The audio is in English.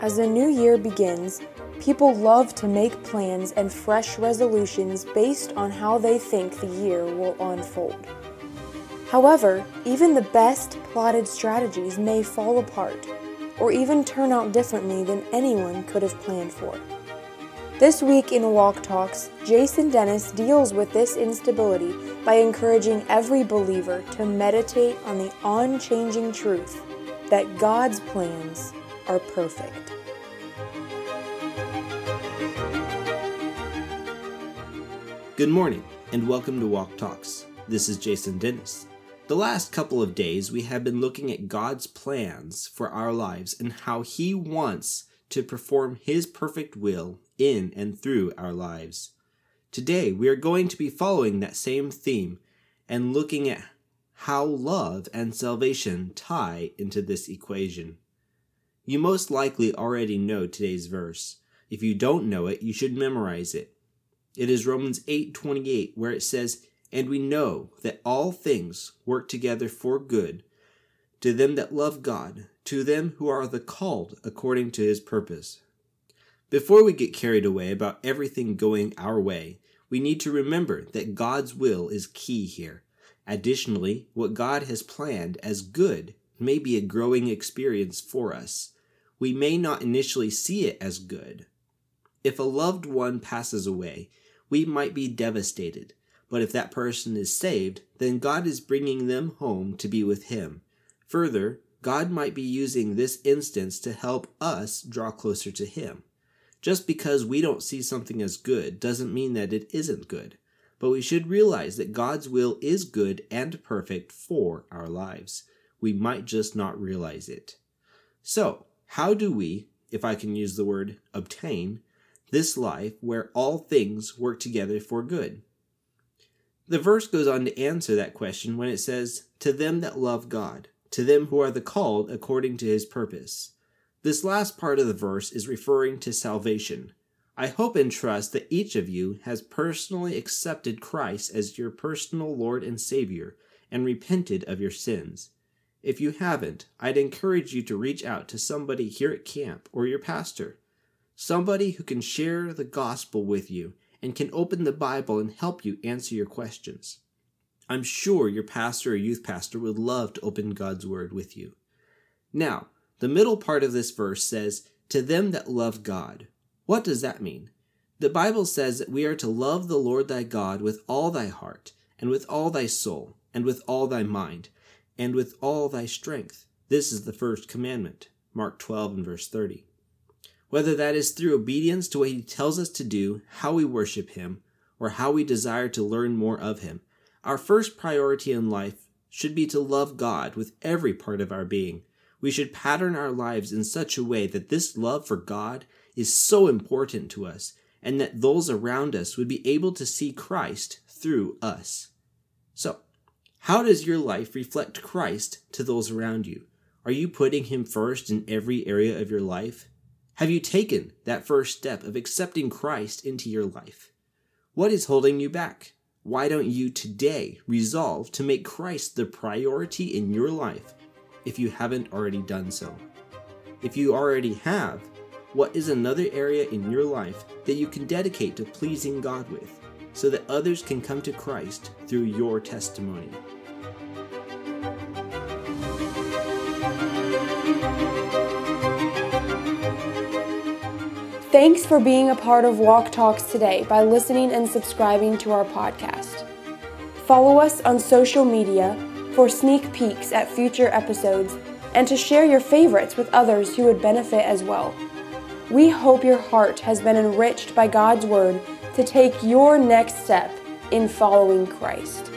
As the new year begins, people love to make plans and fresh resolutions based on how they think the year will unfold. However, even the best plotted strategies may fall apart or even turn out differently than anyone could have planned for. This week in Walk Talks, Jason Dennis deals with this instability by encouraging every believer to meditate on the unchanging truth that God's plans are perfect. Good morning, and welcome to Walk Talks. This is Jason Dennis. The last couple of days, we have been looking at God's plans for our lives and how He wants to perform His perfect will in and through our lives. Today, we are going to be following that same theme and looking at how love and salvation tie into this equation. You most likely already know today's verse. If you don't know it, you should memorize it. It is Romans 8:28 where it says, "And we know that all things work together for good to them that love God, to them who are the called according to his purpose." Before we get carried away about everything going our way, we need to remember that God's will is key here. Additionally, what God has planned as good may be a growing experience for us. We may not initially see it as good. If a loved one passes away, we might be devastated. But if that person is saved, then God is bringing them home to be with Him. Further, God might be using this instance to help us draw closer to Him. Just because we don't see something as good doesn't mean that it isn't good, but we should realize that God's will is good and perfect for our lives. We might just not realize it. So, how do we, if I can use the word obtain, this life where all things work together for good? The verse goes on to answer that question when it says, To them that love God, to them who are the called according to his purpose. This last part of the verse is referring to salvation. I hope and trust that each of you has personally accepted Christ as your personal Lord and Savior and repented of your sins. If you haven't, I'd encourage you to reach out to somebody here at camp or your pastor somebody who can share the gospel with you and can open the Bible and help you answer your questions. I'm sure your pastor or youth pastor would love to open God's Word with you. Now, the middle part of this verse says, To them that love God. What does that mean? The Bible says that we are to love the Lord thy God with all thy heart, and with all thy soul, and with all thy mind, and with all thy strength. This is the first commandment. Mark 12 and verse 30 whether that is through obedience to what he tells us to do, how we worship him, or how we desire to learn more of him. Our first priority in life should be to love God with every part of our being. We should pattern our lives in such a way that this love for God is so important to us and that those around us would be able to see Christ through us. So, how does your life reflect Christ to those around you? Are you putting Him first in every area of your life? Have you taken that first step of accepting Christ into your life? What is holding you back? Why don't you today resolve to make Christ the priority in your life if you haven't already done so? If you already have, what is another area in your life that you can dedicate to pleasing God with so that others can come to Christ through your testimony? Thanks for being a part of Walk Talks today by listening and subscribing to our podcast. Follow us on social media for sneak peeks at future episodes and to share your favorites with others who would benefit as well. We hope your heart has been enriched by God's Word to take your next step in following Christ.